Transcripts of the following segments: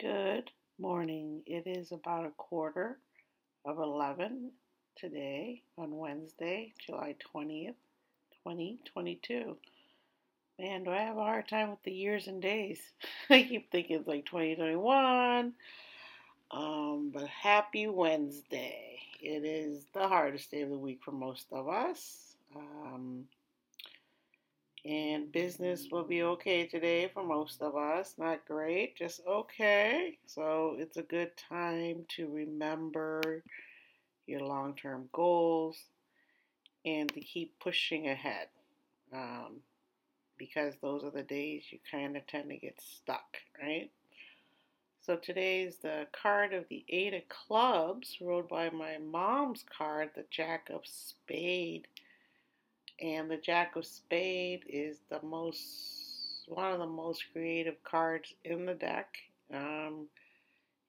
Good morning. It is about a quarter of 11 today on Wednesday, July 20th, 2022. Man, do I have a hard time with the years and days? I keep thinking it's like 2021. Um, but happy Wednesday. It is the hardest day of the week for most of us. Um, and business will be okay today for most of us. Not great, just okay. So it's a good time to remember your long term goals and to keep pushing ahead. Um, because those are the days you kind of tend to get stuck, right? So today's the card of the Eight of Clubs, ruled by my mom's card, the Jack of Spade and the Jack of Spade is the most one of the most creative cards in the deck. Um,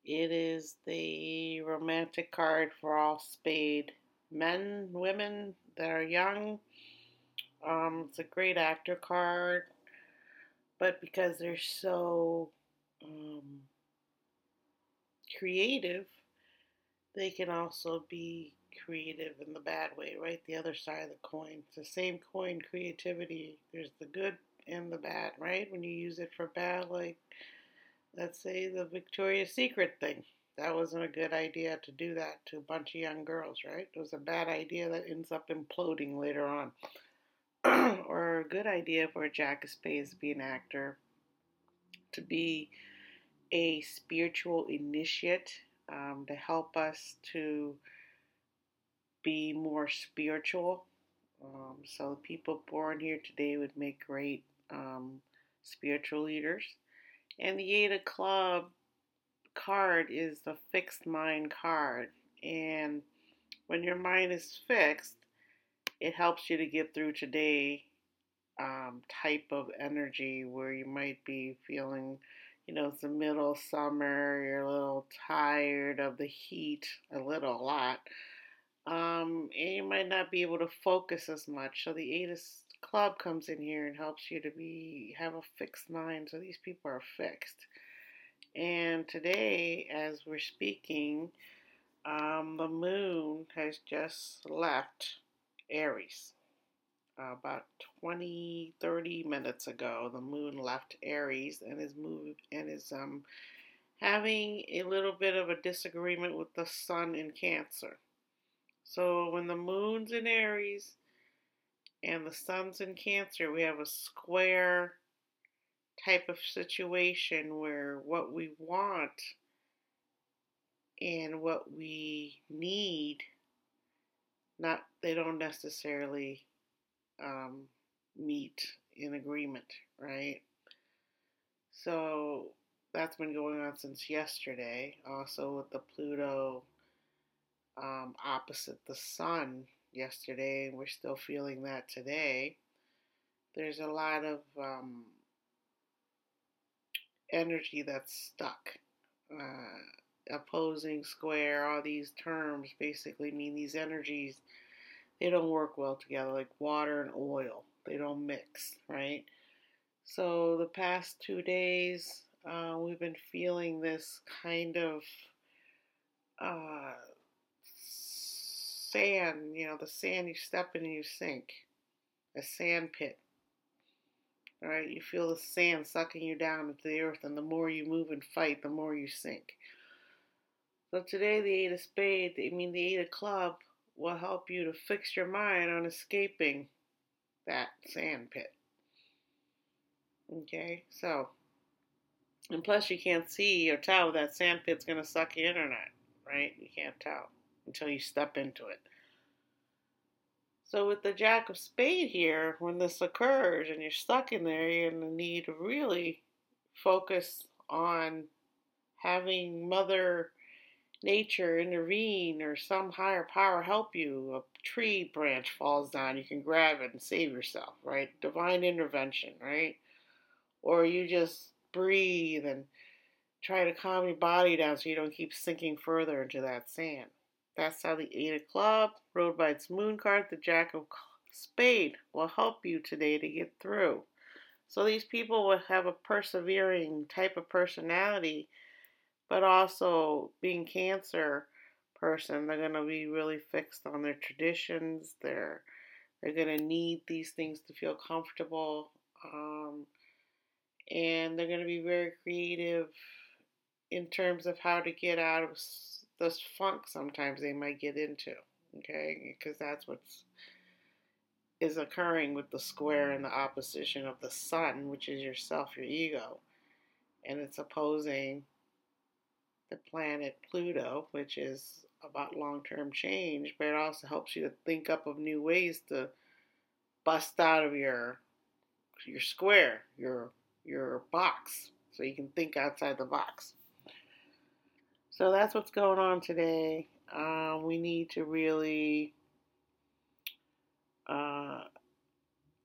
it is the romantic card for all spade men, women that are young. Um, it's a great actor card, but because they're so um, creative, they can also be creative in the bad way, right? The other side of the coin. It's the same coin, creativity. There's the good and the bad, right? When you use it for bad, like let's say the Victoria's Secret thing. That wasn't a good idea to do that to a bunch of young girls, right? It was a bad idea that ends up imploding later on. or a good idea for Jack of Spades to be an actor, to be a spiritual initiate, um, to help us to be more spiritual. Um, so people born here today would make great um, spiritual leaders. And the Eight of Club card is the fixed mind card. And when your mind is fixed, it helps you to get through today um, type of energy where you might be feeling, you know, it's the middle of summer, you're a little tired of the heat, a little, a lot um, and you might not be able to focus as much. So the Eight Club comes in here and helps you to be have a fixed mind. So these people are fixed. And today, as we're speaking, um, the moon has just left Aries. Uh, about 20, 30 minutes ago, the moon left Aries and is moved and is um, having a little bit of a disagreement with the sun in Cancer. So when the moon's in Aries and the sun's in Cancer, we have a square type of situation where what we want and what we need not they don't necessarily um, meet in agreement, right? So that's been going on since yesterday. Also with the Pluto um, opposite the sun yesterday, and we're still feeling that today. There's a lot of um, energy that's stuck. Uh, opposing, square, all these terms basically mean these energies, they don't work well together, like water and oil. They don't mix, right? So the past two days, uh, we've been feeling this kind of uh, sand, you know, the sand you step in and you sink, a sand pit. Right, you feel the sand sucking you down into the earth, and the more you move and fight, the more you sink. So today, the Eight of Spades, I mean the Eight of Club, will help you to fix your mind on escaping that sand pit. Okay, so, and plus you can't see or tell that sand pit's going to suck you in or not, right? You can't tell until you step into it. So with the Jack of Spade here, when this occurs and you're stuck in there, you're going to need to really focus on having Mother Nature intervene or some higher power help you. A tree branch falls down, you can grab it and save yourself, right? Divine intervention, right? Or you just breathe and try to calm your body down so you don't keep sinking further into that sand. That's how the Eight of Club, ruled by its moon card, the Jack of Spade, will help you today to get through. So these people will have a persevering type of personality but also being Cancer person, they're going to be really fixed on their traditions. They're they're going to need these things to feel comfortable. Um, and they're going to be very creative in terms of how to get out of this funk sometimes they might get into. Okay, because that's what's is occurring with the square and the opposition of the sun, which is yourself, your ego, and it's opposing the planet Pluto, which is about long term change, but it also helps you to think up of new ways to bust out of your your square, your your box, so you can think outside the box. So that's what's going on today. Um, we need to really uh,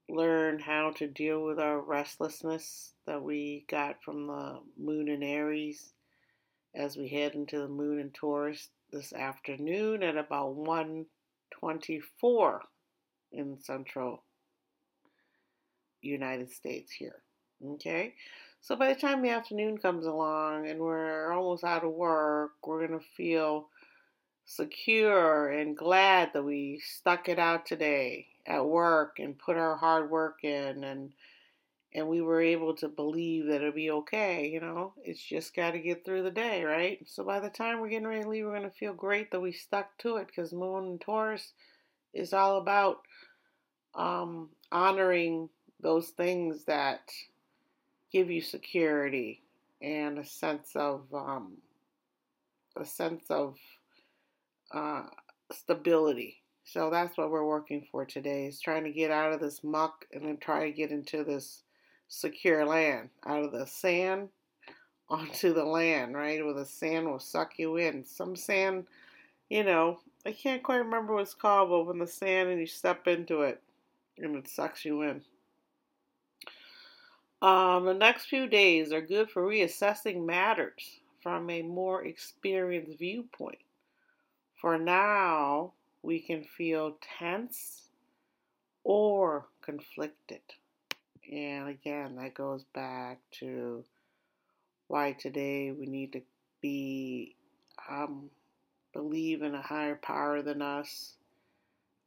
learn how to deal with our restlessness that we got from the moon in Aries as we head into the moon in Taurus this afternoon at about 124 in central United States here. Okay? So by the time the afternoon comes along and we're almost out of work, we're going to feel secure and glad that we stuck it out today at work and put our hard work in and and we were able to believe that it'll be okay, you know. It's just got to get through the day, right? So by the time we're getting ready to leave, we're going to feel great that we stuck to it because Moon and Taurus is all about um, honoring those things that give you security and a sense of um, a sense of uh, stability. So that's what we're working for today is trying to get out of this muck and then try to get into this secure land, out of the sand onto the land, right? Where the sand will suck you in. Some sand, you know, I can't quite remember what it's called, but when the sand and you step into it and it sucks you in. Um, the next few days are good for reassessing matters from a more experienced viewpoint. For now, we can feel tense or conflicted. And again, that goes back to why today we need to be um, believe in a higher power than us.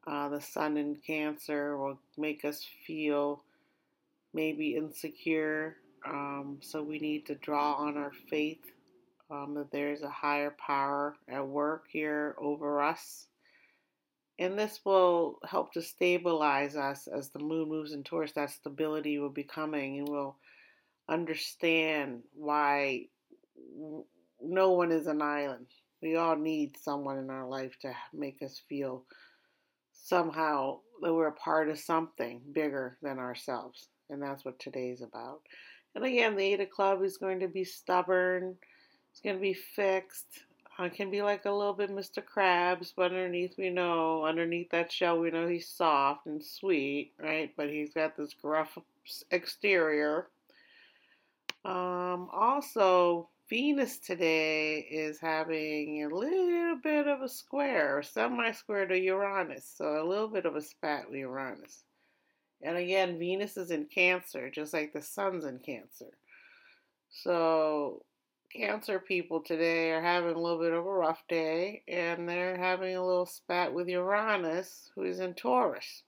Uh, the sun in Cancer will make us feel maybe insecure. Um, so we need to draw on our faith um, that there's a higher power at work here over us. And this will help to stabilize us as the moon moves in Taurus. That stability will be coming, and we'll understand why no one is an island. We all need someone in our life to make us feel somehow that we're a part of something bigger than ourselves. And that's what today's about. And again, the Eight of Club is going to be stubborn. It's going to be fixed. I can be like a little bit Mr. Krabs, but underneath we know, underneath that shell, we know he's soft and sweet, right? But he's got this gruff exterior. Um, also, Venus today is having a little bit of a square, semi square to Uranus, so a little bit of a spat with Uranus. And again, Venus is in Cancer, just like the sun's in Cancer. So Cancer people today are having a little bit of a rough day and they're having a little spat with Uranus, who is in Taurus.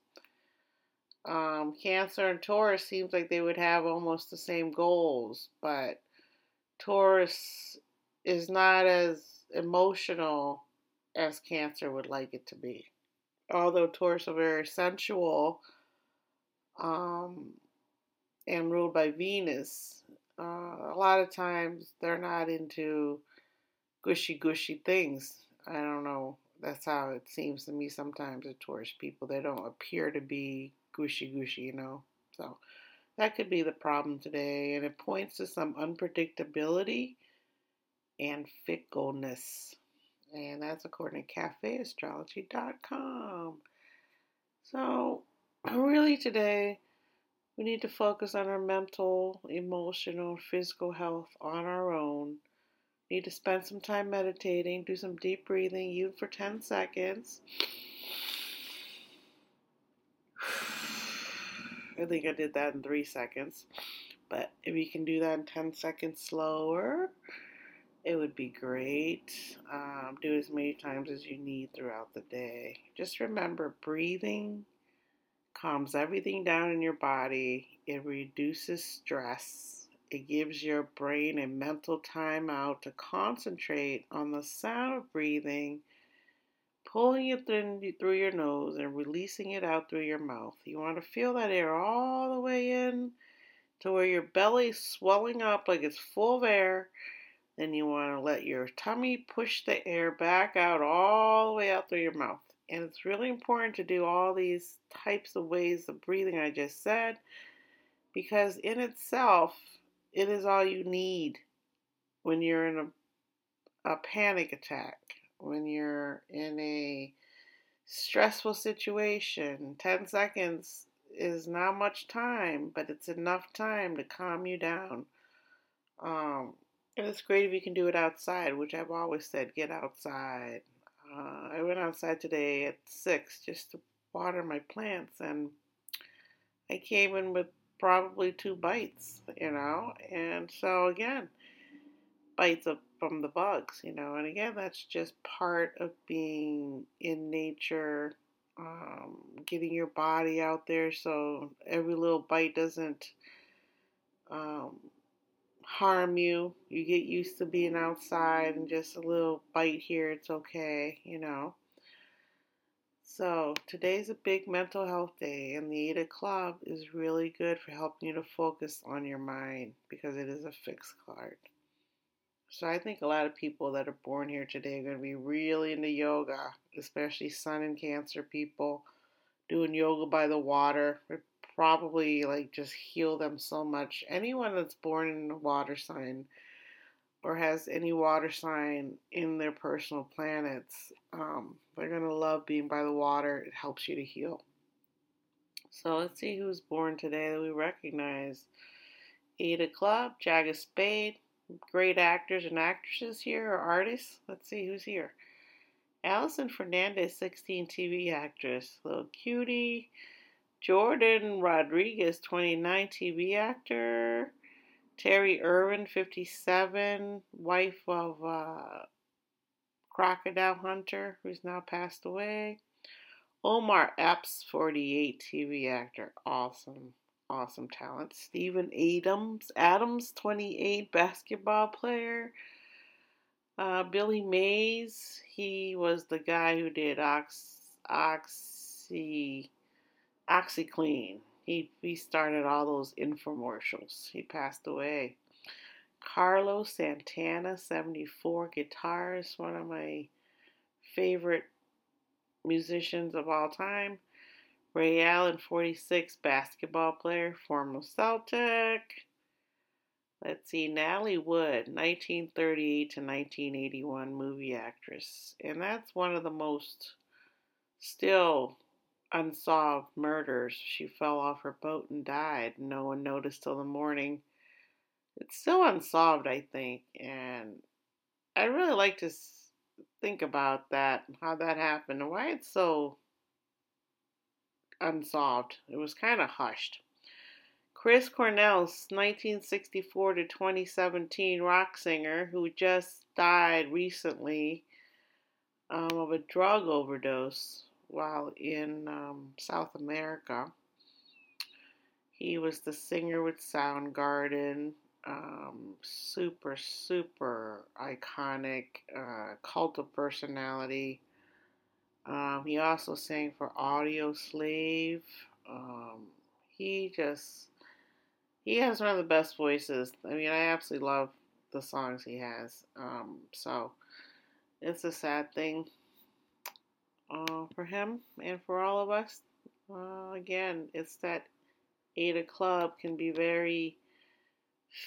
Um, Cancer and Taurus seems like they would have almost the same goals, but Taurus is not as emotional as Cancer would like it to be. Although Taurus are very sensual um, and ruled by Venus, uh, a lot of times they're not into gushy gushy things. I don't know. That's how it seems to me sometimes with Taurus people. They don't appear to be gushy gushy, you know. So that could be the problem today, and it points to some unpredictability and fickleness. And that's according to cafeastrology.com. So, really, today, we need to focus on our mental, emotional, physical health on our own. We need to spend some time meditating, do some deep breathing, even for 10 seconds. I think I did that in three seconds. But if you can do that in 10 seconds slower, it would be great. Um, do as many times as you need throughout the day. Just remember breathing calms everything down in your body, it reduces stress, it gives your brain a mental timeout to concentrate on the sound of breathing. Pulling it through your nose and releasing it out through your mouth. You want to feel that air all the way in to where your belly's swelling up like it's full of air then you want to let your tummy push the air back out all the way out through your mouth. And it's really important to do all these types of ways of breathing I just said because in itself, it is all you need when you're in a, a panic attack, when you're in a stressful situation. 10 seconds is not much time, but it's enough time to calm you down. Um, and it's great if you can do it outside, which I've always said get outside. Uh, I went outside today at 6 just to water my plants, and I came in with probably two bites, you know. And so, again, bites of, from the bugs, you know. And again, that's just part of being in nature, um, getting your body out there so every little bite doesn't. Um, harm you. You get used to being outside and just a little bite here, it's okay, you know. So, today's a big mental health day, and the Ada Club is really good for helping you to focus on your mind because it is a fixed card. So, I think a lot of people that are born here today are going to be really into yoga, especially Sun and Cancer people doing yoga by the water probably like just heal them so much. Anyone that's born in a water sign or has any water sign in their personal planets, um, they're gonna love being by the water. It helps you to heal. So let's see who's born today that we recognize. Ada Club, of Spade, great actors and actresses here or artists. Let's see who's here. Allison Fernandez, 16 TV actress, little cutie. Jordan Rodrigues, 29, TV actor. Terri Irwin, 57, wife of uh, Crocodile Hunter, who's now passed away. Omar Epps, 48, TV actor. Awesome, awesome talent. Steven Adams, Adams, 28, basketball player. Uh, Billy Mays, he was the guy who did Ox, Oxy OxiClean. He, he started all those infomercials. He passed away. Carlos Santana, 74, guitarist, one of my favorite musicians of all time. Ray Allen, 46, basketball player, former Celtic. Let's see, Natalie Wood, 1938 to 1981 movie actress. And that's one of the most still unsolved murders. She fell off her boat and died. No one noticed till the morning. It's still unsolved, I think, and I really like to think about that, how that happened, and why it's so unsolved. It was kind of hushed. Chris Cornell, 1964 to 2017 rock singer who just died recently um, of a drug overdose while in um, South America. He was the singer with Soundgarden, um, super, super iconic uh, cult of personality. Um, he also sang for Audioslave. Um, he just, he has one of the best voices. I mean, I absolutely love the songs he has. Um, so it's a sad thing uh, for him and for all of us. Uh, again, it's that Ada Club can be very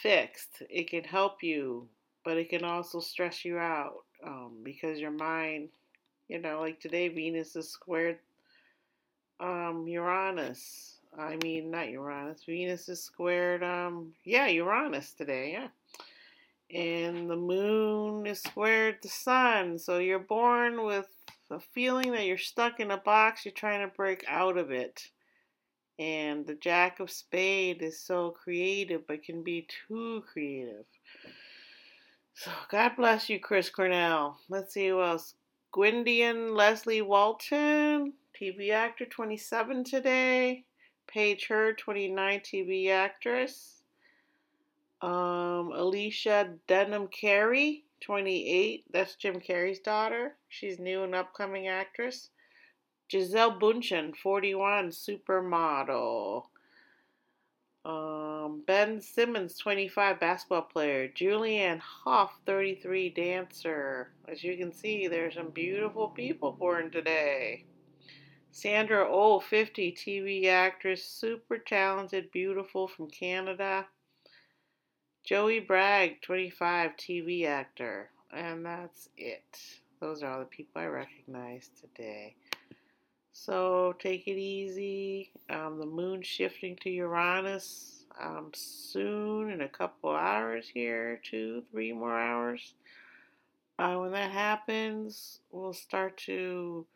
fixed. It can help you, but it can also stress you out um, because your mind, you know, like today, Venus is squared um, Uranus. I mean, not Uranus. Venus is squared, um, yeah, Uranus today, yeah. And the moon is squared the sun. So you're born with the feeling that you're stuck in a box, you're trying to break out of it. And the Jack of Spade is so creative, but can be too creative. So God bless you, Chris Cornell. Let's see who else. Gwyndian Leslie Walton, TV actor, 27 today. Paige Hurd, 29, TV actress. Um, Alicia Denham Carey, 28. That's Jim Carrey's daughter. She's new and upcoming actress. Gisele Bündchen, 41, supermodel. Um, ben Simmons, 25, basketball player. Julianne Hough, 33, dancer. As you can see, there's some beautiful people born today. Sandra Oh, 50, TV actress, super talented, beautiful from Canada. Joey Bragg, 25, TV actor. And that's it. Those are all the people I recognize today. So take it easy. Um, the moon shifting to Uranus um, soon in a couple hours here, two, three more hours. Uh, when that happens, we'll start to,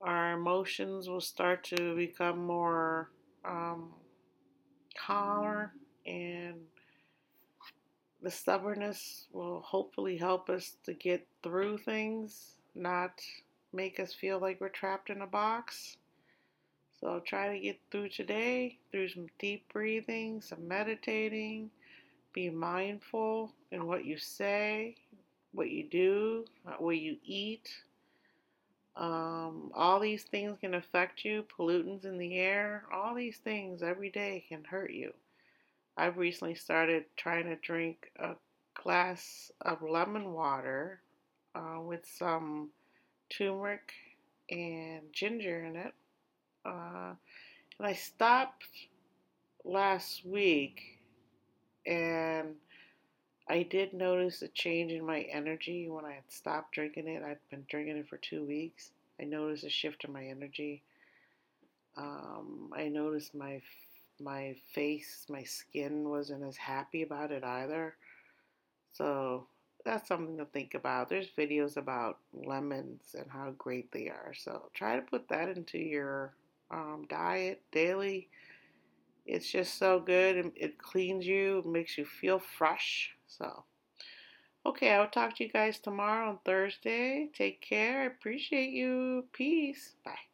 our emotions will start to become more um, calmer, and the stubbornness will hopefully help us to get through things, not make us feel like we're trapped in a box. So try to get through today through some deep breathing, some meditating. Be mindful in what you say, what you do, what you eat. Um, all these things can affect you. Pollutants in the air, all these things every day can hurt you. I've recently started trying to drink a glass of lemon water uh, with some turmeric and ginger in it. Uh, and I stopped last week and I did notice a change in my energy when I had stopped drinking it. I'd been drinking it for two weeks. I noticed a shift in my energy. Um, I noticed my my face, my skin wasn't as happy about it either. So that's something to think about. There's videos about lemons and how great they are. So try to put that into your um, diet daily. It's just so good. It cleans you, makes you feel fresh. So, okay, I'll talk to you guys tomorrow on Thursday. Take care. I appreciate you. Peace. Bye.